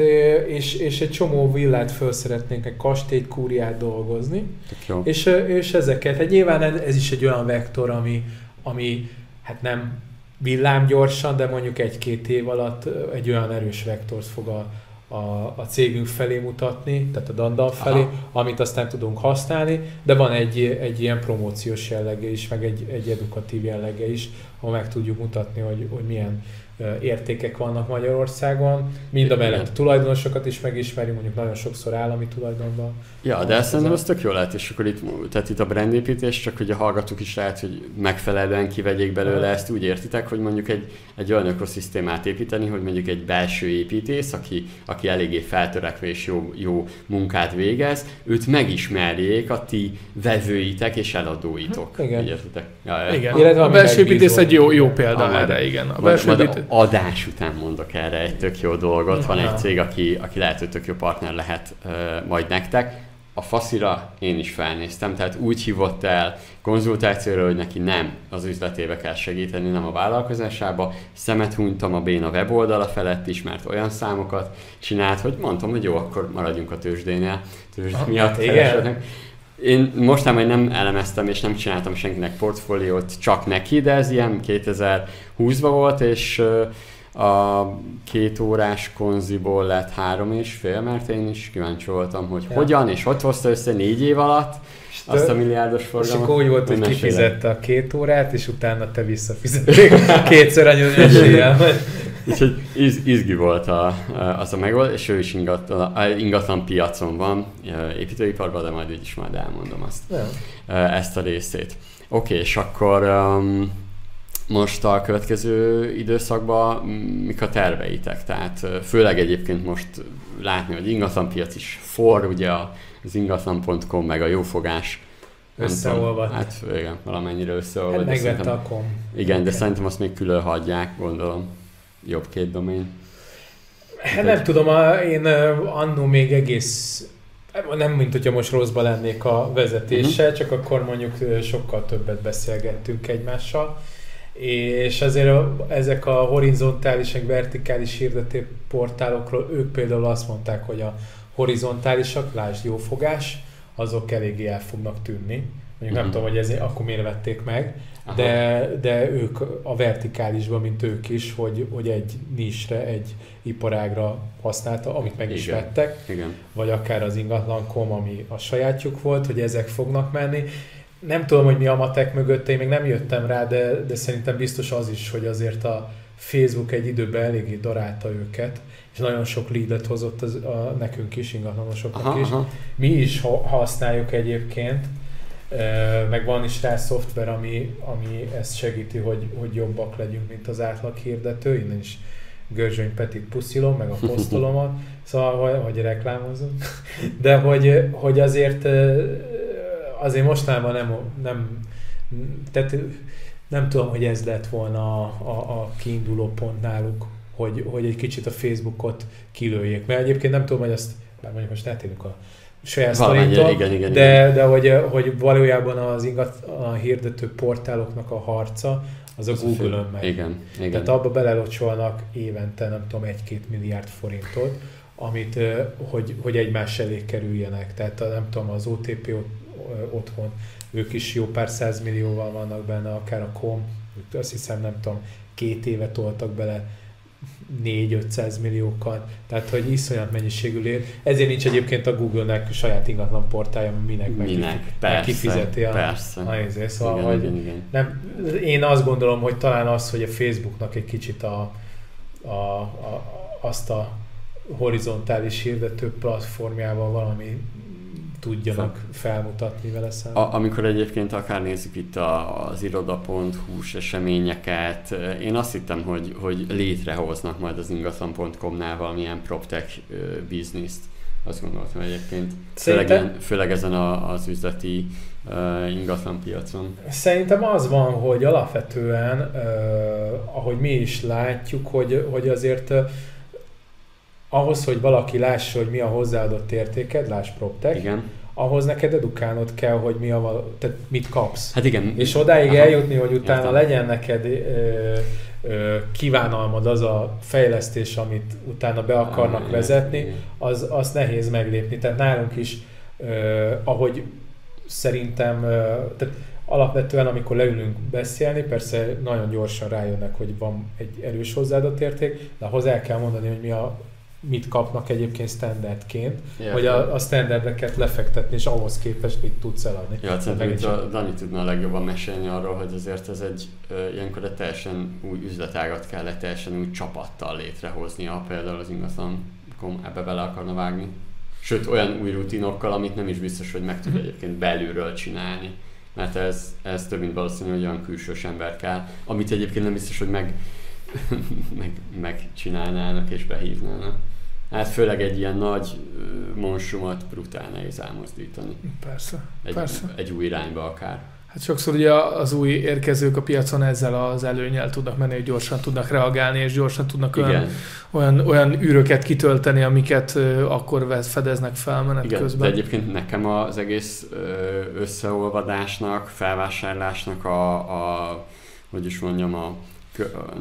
és, és egy csomó villát föl szeretnénk, egy kastélyt, kúriát dolgozni. jó. És, és ezeket, hát nyilván ez is egy olyan vektor, ami, ami hát nem villámgyorsan, de mondjuk egy-két év alatt egy olyan erős vektort fog a, a, a cégünk felé mutatni, tehát a Dandal felé, Aha. amit aztán tudunk használni, de van egy, egy ilyen promóciós jellege is, meg egy, egy edukatív jellege is, ahol meg tudjuk mutatni, hogy, hogy milyen értékek vannak Magyarországon, mind a mellett a tulajdonosokat is megismerjük, mondjuk nagyon sokszor állami tulajdonban. Ja, de ezt szerintem az tök jó lehet, és akkor itt, tehát itt a brandépítés, csak hogy a hallgatók is lehet, hogy megfelelően kivegyék belőle ezt, úgy értitek, hogy mondjuk egy, egy olyan ökoszisztémát építeni, hogy mondjuk egy belső építész, aki, aki eléggé feltörekvő és jó, jó munkát végez, őt megismerjék a ti vevőitek és eladóitok. Igen. értitek? Ja, ja. igen. a belső építész egy jó, jó példa erre, igen. A belső építész adás után mondok erre egy tök jó dolgot. Van egy cég, aki, aki lehet, hogy tök jó partner lehet uh, majd nektek. A faszira én is felnéztem, tehát úgy hívott el konzultációra, hogy neki nem az üzletébe kell segíteni, nem a vállalkozásába. Szemet hunytam a béna weboldala felett is, mert olyan számokat csinált, hogy mondtam, hogy jó, akkor maradjunk a tőzsdénél. Tőzsdé miatt Igen. Én mostában nem elemeztem és nem csináltam senkinek portfóliót, csak neki, de ez ilyen 2020-ban volt, és a két órás konziból lett három és fél, mert én is kíváncsi voltam, hogy ja. hogyan, és hogy hozta össze négy év alatt azt a milliárdos forgalmat. És akkor úgy volt, hogy kifizette a két órát, és utána te visszafizették kétszer annyi eséllyel. Úgyhogy iz, izgi volt a, az a megold, és ő is ingatlan, ingatlan piacon van, építőiparban, de majd így is majd elmondom azt, ja. ezt a részét. Oké, okay, és akkor um, most a következő időszakban mik a terveitek? Tehát főleg egyébként most látni, hogy ingatlanpiac is for, ugye az ingatlan.com meg a jófogás Összeolvad. Hát igen, valamennyire összeolvad. Hát megvette a kom. Igen, okay. de szerintem azt még külön hagyják, gondolom jobb két domain? Hát nem tudom, én annó még egész nem, mint hogyha most rosszba lennék a vezetéssel, uh-huh. csak akkor mondjuk sokkal többet beszélgettünk egymással. És azért ezek a horizontális, meg vertikális hirdető portálokról, ők például azt mondták, hogy a horizontálisak, lásd jófogás, azok eléggé el fognak tűnni. Mondjuk uh-huh. nem mhm. tudom, hogy ezért akkor miért vették meg, de, de ők a vertikálisban, mint ők is, hogy, hogy egy nisre, egy iparágra használta, amit meg is Igen. vettek, Igen. vagy akár az ingatlan.com, ami a sajátjuk volt, hogy ezek fognak menni. Nem tudom, hogy mi a matek mögött, én még nem jöttem rá, de, de szerintem biztos az is, hogy azért a Facebook egy időben eléggé darálta őket, és nagyon sok leadet hozott az, a, nekünk is, ingatlanosoknak aha, is. Aha. Mi is használjuk egyébként, meg van is rá szoftver, ami, ami ezt segíti, hogy, hogy jobbak legyünk, mint az átlag hirdető, innen is Görzsöny Petit puszilom, meg a posztolomat, szóval, hogy, reklámozom, de hogy, hogy azért azért mostanában nem, nem tehát nem tudom, hogy ez lett volna a, a, a kiinduló pont náluk, hogy, hogy egy kicsit a Facebookot kilőjék. Mert egyébként nem tudom, hogy azt, bár mondjuk most átérünk a saját sztorintól, igen, igen, de, igen. de hogy, hogy valójában az ingat, a hirdető portáloknak a harca az a Google-ön megy. Igen, igen. Tehát abba belelocsolnak évente, nem tudom, egy-két milliárd forintot, amit, hogy, hogy egymás elé kerüljenek. Tehát nem tudom, az OTP otthon, ők is jó pár százmillióval vannak benne, akár a KOM, azt hiszem, nem tudom, két éve toltak bele 4-500 milliókat, tehát hogy iszonyat mennyiségű lér. Ezért nincs egyébként a Google-nek saját ingatlan portálja, minek, minek meg, persze, kifizeti a, persze. a szóval, igen, hogy igen, igen. Nem, én azt gondolom, hogy talán az, hogy a Facebooknak egy kicsit a, a, a, azt a horizontális hirdető platformjával valami tudjanak felmutatni vele szemben. A, amikor egyébként akár nézzük itt a, az iroda.hu eseményeket, én azt hittem, hogy, hogy létrehoznak majd az ingatlan.com-nál valamilyen PropTech bizniszt. Azt gondoltam egyébként. Főleg, Szerintem- főleg ezen a, az üzleti uh, ingatlan piacon. Szerintem az van, hogy alapvetően, uh, ahogy mi is látjuk, hogy, hogy azért uh, ahhoz, hogy valaki lássa, hogy mi a hozzáadott értéked, láss PropTech, Igen. ahhoz neked edukálnod kell, hogy mi a, val- tehát mit kapsz. Hát igen. És odáig Aha. eljutni, hogy utána Értem. legyen neked ö, ö, kívánalmad az a fejlesztés, amit utána be akarnak Igen, vezetni, igen. az, az nehéz meglépni. Tehát nálunk is, ö, ahogy szerintem, ö, tehát alapvetően amikor leülünk beszélni, persze nagyon gyorsan rájönnek, hogy van egy erős hozzáadott érték, de ahhoz el kell mondani, hogy mi a, mit kapnak egyébként standardként, Értem. hogy a, a standardeket lefektetni, és ahhoz képest mit tudsz eladni. Ja, hát szerintem a Dani tudna a legjobban mesélni arról, hogy azért ez egy ö, ilyenkor egy teljesen új üzletágat kell egy teljesen új csapattal létrehozni, ha például az ingatlan ebbe bele akarna vágni. Sőt, olyan új rutinokkal, amit nem is biztos, hogy meg tud egyébként belülről csinálni. Mert ez, ez több mint valószínű, hogy olyan külsős ember kell, amit egyébként nem biztos, hogy meg, meg, megcsinálnának és behívnának. Hát főleg egy ilyen nagy ö, monstrumot brutál nehéz elmozdítani. Persze, Egy, persze. egy új irányba akár. Hát sokszor ugye az új érkezők a piacon ezzel az előnyel tudnak menni, hogy gyorsan tudnak reagálni, és gyorsan tudnak olyan, Igen, olyan, olyan űröket kitölteni, amiket akkor fedeznek fel menet igen. közben. de egyébként nekem az egész összeolvadásnak, felvásárlásnak a, a hogy is mondjam, a,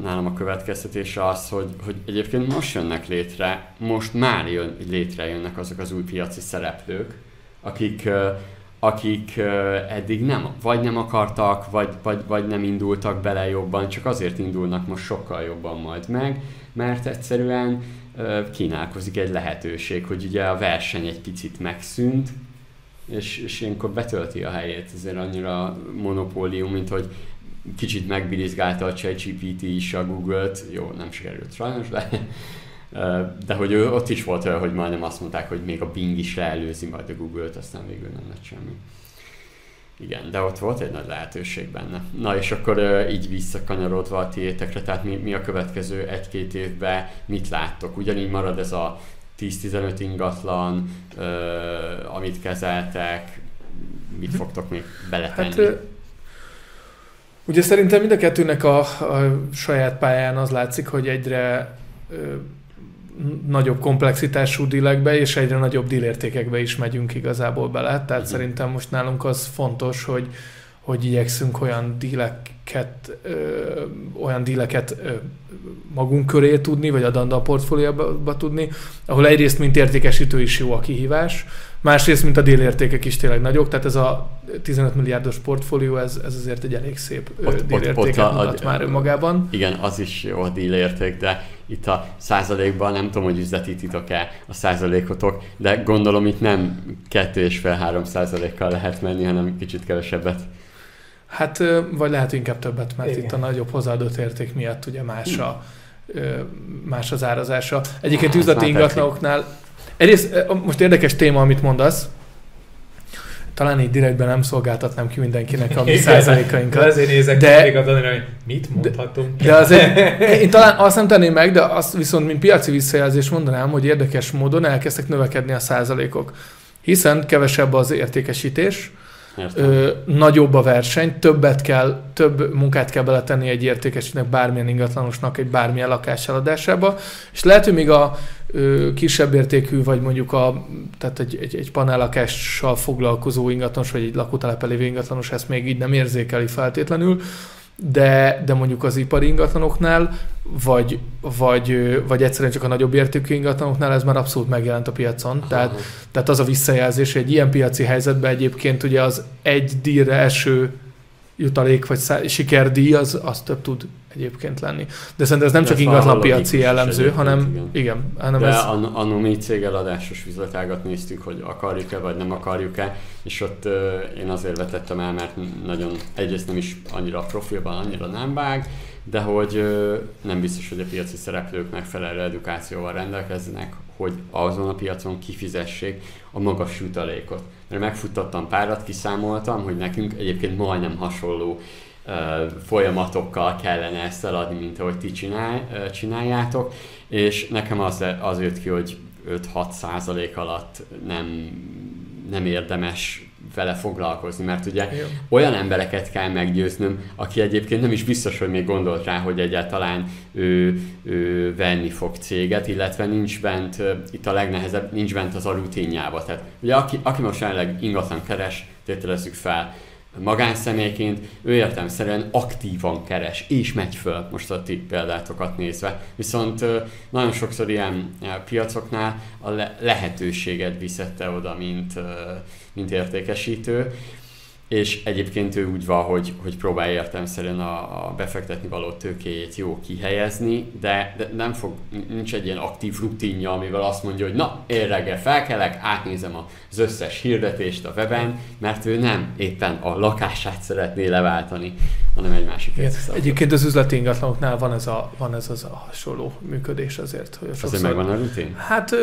nálam a következtetése az, hogy, hogy egyébként most jönnek létre, most már jön, létrejönnek azok az új piaci szereplők, akik, akik eddig nem, vagy nem akartak, vagy, vagy, vagy nem indultak bele jobban, csak azért indulnak most sokkal jobban majd meg, mert egyszerűen kínálkozik egy lehetőség, hogy ugye a verseny egy picit megszűnt, és, és ilyenkor betölti a helyét, ezért annyira monopólium, mint hogy kicsit megbilizgálta a ChatGPT is a Google-t, jó, nem sikerült sajnos, de, de hogy ő, ott is volt olyan, hogy majdnem azt mondták, hogy még a Bing is leelőzi majd a Google-t, aztán végül nem lett semmi. Igen, de ott volt egy nagy lehetőség benne. Na és akkor így visszakanyarodva a tiétekre, tehát mi, mi a következő egy-két évben mit láttok? Ugyanígy marad ez a 10-15 ingatlan, amit kezeltek, mit fogtok még beletenni? Hát ugye szerintem mind a kettőnek a, a saját pályán az látszik, hogy egyre ö, nagyobb komplexitású dílekbe és egyre nagyobb dílértékekbe is megyünk igazából bele. Tehát uh-huh. szerintem most nálunk az fontos, hogy hogy igyekszünk olyan díleket, ö, olyan díleket ö, magunk köré tudni, vagy a portfólióba tudni, ahol egyrészt, mint értékesítő is jó a kihívás, másrészt, mint a délértékek is tényleg nagyok, tehát ez a 15 milliárdos portfólió, ez, ez azért egy elég szép Ott- ott, ott- délértéket ott a- mutat a- már önmagában. Igen, az is jó a deal érték, de itt a százalékban nem tudom, hogy üzletítitok-e a százalékotok, de gondolom itt nem 2,5-3 százalékkal lehet menni, hanem kicsit kevesebbet. Hát, vagy lehet inkább többet, mert Igen. itt a nagyobb hozzáadott érték miatt ugye más, a, más az árazása. Egyébként Hát, üzleti ingatlanoknál, egyrészt most érdekes téma, amit mondasz, talán így direktben nem szolgáltatnám ki mindenkinek a mi Igen. százalékainkat. De ezért nézek De- de, még a Danira, hogy mit mondhatunk. De azért, én talán azt nem tenném meg, de azt viszont, mint piaci visszajelzés mondanám, hogy érdekes módon elkezdtek növekedni a százalékok. Hiszen kevesebb az értékesítés? Ö, nagyobb a verseny, többet kell, több munkát kell beletenni egy értékesítőnek bármilyen ingatlanosnak egy bármilyen lakás eladásába, és lehet, hogy még a ö, kisebb értékű, vagy mondjuk a, tehát egy, egy, egy panellakással foglalkozó ingatlanos, vagy egy lakótelepen ingatlanos ezt még így nem érzékeli feltétlenül, de, de mondjuk az ipari ingatlanoknál, vagy, vagy, vagy egyszerűen csak a nagyobb értékű ingatlanoknál ez már abszolút megjelent a piacon. Tehát Aha. tehát az a visszajelzés, hogy egy ilyen piaci helyzetben egyébként ugye az egy díjra eső jutalék vagy szá- sikerdíj, az, az több tud egyébként lenni. De szerintem ez nem De csak ingatlan piaci jellemző, hanem igen. igen, hanem De ez... an- annó cégeladásos üzletágat néztük, hogy akarjuk-e vagy nem akarjuk-e, és ott ö, én azért vetettem el, mert nagyon egyrészt nem is annyira profilban, annyira nem vág, de hogy ö, nem biztos, hogy a piaci szereplők megfelelő edukációval rendelkeznek, hogy azon a piacon kifizessék a magas jutalékot. Mert megfuttattam párat, kiszámoltam, hogy nekünk egyébként majdnem hasonló folyamatokkal kellene ezt eladni, mint ahogy ti csinál, csináljátok, és nekem az, az jött ki, hogy 5-6 százalék alatt nem, nem érdemes vele foglalkozni, mert ugye Jó. olyan embereket kell meggyőznöm, aki egyébként nem is biztos, hogy még gondolt rá, hogy egyáltalán ő, ő venni fog céget, illetve nincs bent, itt a legnehezebb, nincs bent az a rutinjába. Tehát ugye aki, aki most jelenleg ingatlan keres, tételezzük fel, magánszemélyként, ő értelmszerűen aktívan keres, és megy föl, most a ti példátokat nézve. Viszont nagyon sokszor ilyen piacoknál a lehetőséget viszette oda, mint, mint értékesítő, és egyébként ő úgy van, hogy, hogy próbál értelmszerűen a, a befektetni való tőkéjét jó kihelyezni, de, de nem fog, nincs egy ilyen aktív rutinja, amivel azt mondja, hogy na, én reggel felkelek, átnézem az összes hirdetést a weben, mert ő nem éppen a lakását szeretné leváltani, hanem egy másik Igen. Egyébként az üzleti ingatlanoknál van ez, a, van ez az a hasonló működés azért. Hogy sokszor... Azért megvan a rutin? Hát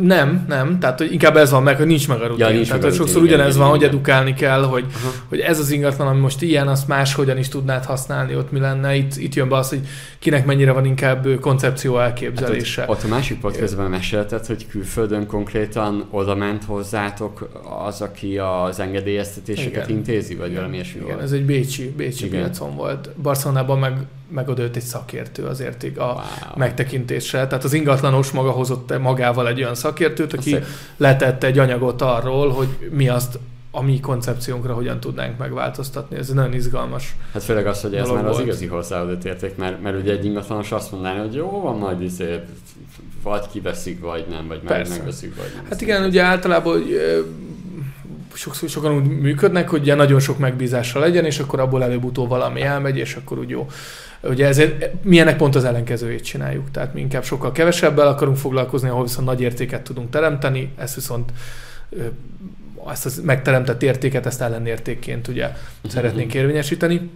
nem, nem, tehát hogy inkább ez van meg, hogy nincs meg a rutin. Ja, nincs tehát meg a rutin, sokszor ugyanez van, hogy edukálni kell, hogy uh-huh. hogy ez az ingatlan, ami most ilyen, azt máshogyan is tudnád használni, ott mi lenne. Itt, itt jön be az, hogy kinek mennyire van inkább koncepció elképzelése. Hát ott, ott a másik podcastben mesélted, hogy külföldön konkrétan oda ment hozzátok az, aki az engedélyeztetéseket Igen. intézi, vagy valami ilyesmi Igen, ez egy bécsi, bécsi Igen. piacon volt. Barcelonában meg meg oda egy szakértő azért a wow. megtekintésre. Tehát az ingatlanos maga hozott magával egy olyan szakértőt, aki letett egy anyagot arról, hogy mi azt a mi koncepciónkra hogyan tudnánk megváltoztatni. Ez nagyon izgalmas. Hát főleg az, hogy ez már volt. az igazi hozzáadott érték, mert, mert ugye egy ingatlanos azt mondaná, hogy jó van, majd izé, vagy kiveszik, vagy nem, vagy meg, megveszik, vagy nem. Hát igen, ugye általában sokszor sokan úgy működnek, hogy ugye nagyon sok megbízása legyen, és akkor abból előbb-utóbb valami elmegy, és akkor úgy jó. Ugye ezért milyenek pont az ellenkezőjét csináljuk. Tehát mi inkább sokkal kevesebbel akarunk foglalkozni, ahol viszont nagy értéket tudunk teremteni, ezt viszont ezt az megteremtett értéket, ezt ellenértékként ugye szeretnénk érvényesíteni.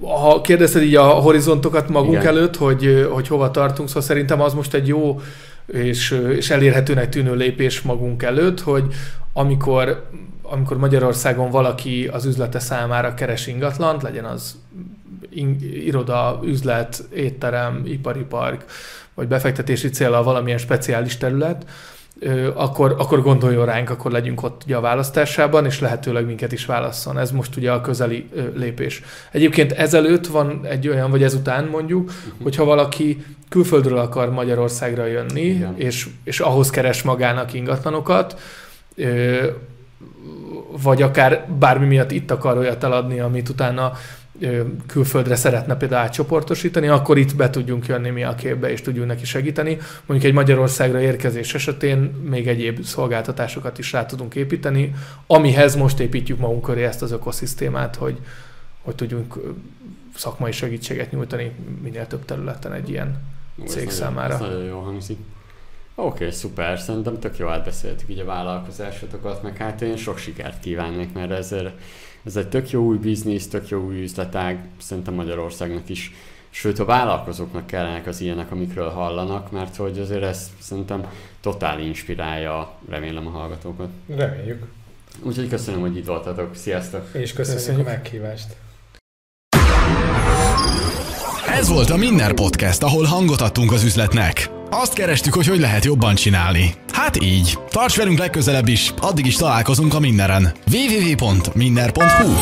Ha kérdezted így a horizontokat magunk Igen. előtt, hogy, hogy hova tartunk, szóval szerintem az most egy jó és, és elérhetőnek tűnő lépés magunk előtt, hogy amikor, amikor Magyarországon valaki az üzlete számára keres ingatlant, legyen az iroda, üzlet, étterem, ipari park, vagy befektetési célra valamilyen speciális terület, akkor, akkor gondoljon ránk, akkor legyünk ott ugye a választásában, és lehetőleg minket is válasszon. Ez most ugye a közeli lépés. Egyébként ezelőtt van egy olyan, vagy ezután mondjuk, uh-huh. hogyha valaki külföldről akar Magyarországra jönni, és, és ahhoz keres magának ingatlanokat, vagy akár bármi miatt itt akar olyat eladni, amit utána külföldre szeretne például átcsoportosítani, akkor itt be tudjunk jönni mi a képbe, és tudjunk neki segíteni. Mondjuk egy Magyarországra érkezés esetén még egyéb szolgáltatásokat is rá tudunk építeni, amihez most építjük magunk köré ezt az ökoszisztémát, hogy, hogy tudjunk szakmai segítséget nyújtani minél több területen egy ilyen cég ez számára. Nagyon, ez nagyon jó hangzik. Oké, okay, szuper, szerintem tök jó átbeszéltük így a vállalkozásotokat, meg hát én sok sikert kívánnék, mert ezért ez egy tök jó új biznisz, tök jó új üzletág, szerintem Magyarországnak is, sőt a vállalkozóknak kellenek az ilyenek, amikről hallanak, mert hogy azért ez szerintem totál inspirálja, remélem a hallgatókat. Reméljük. Úgyhogy köszönöm, hogy itt voltatok. Sziasztok! És köszönjük, köszönjük. a meghívást. Ez volt a Minner Podcast, ahol hangot adtunk az üzletnek. Azt kerestük, hogy hogy lehet jobban csinálni. Hát így. Tarts velünk legközelebb is, addig is találkozunk a Minneren. www.minner.hu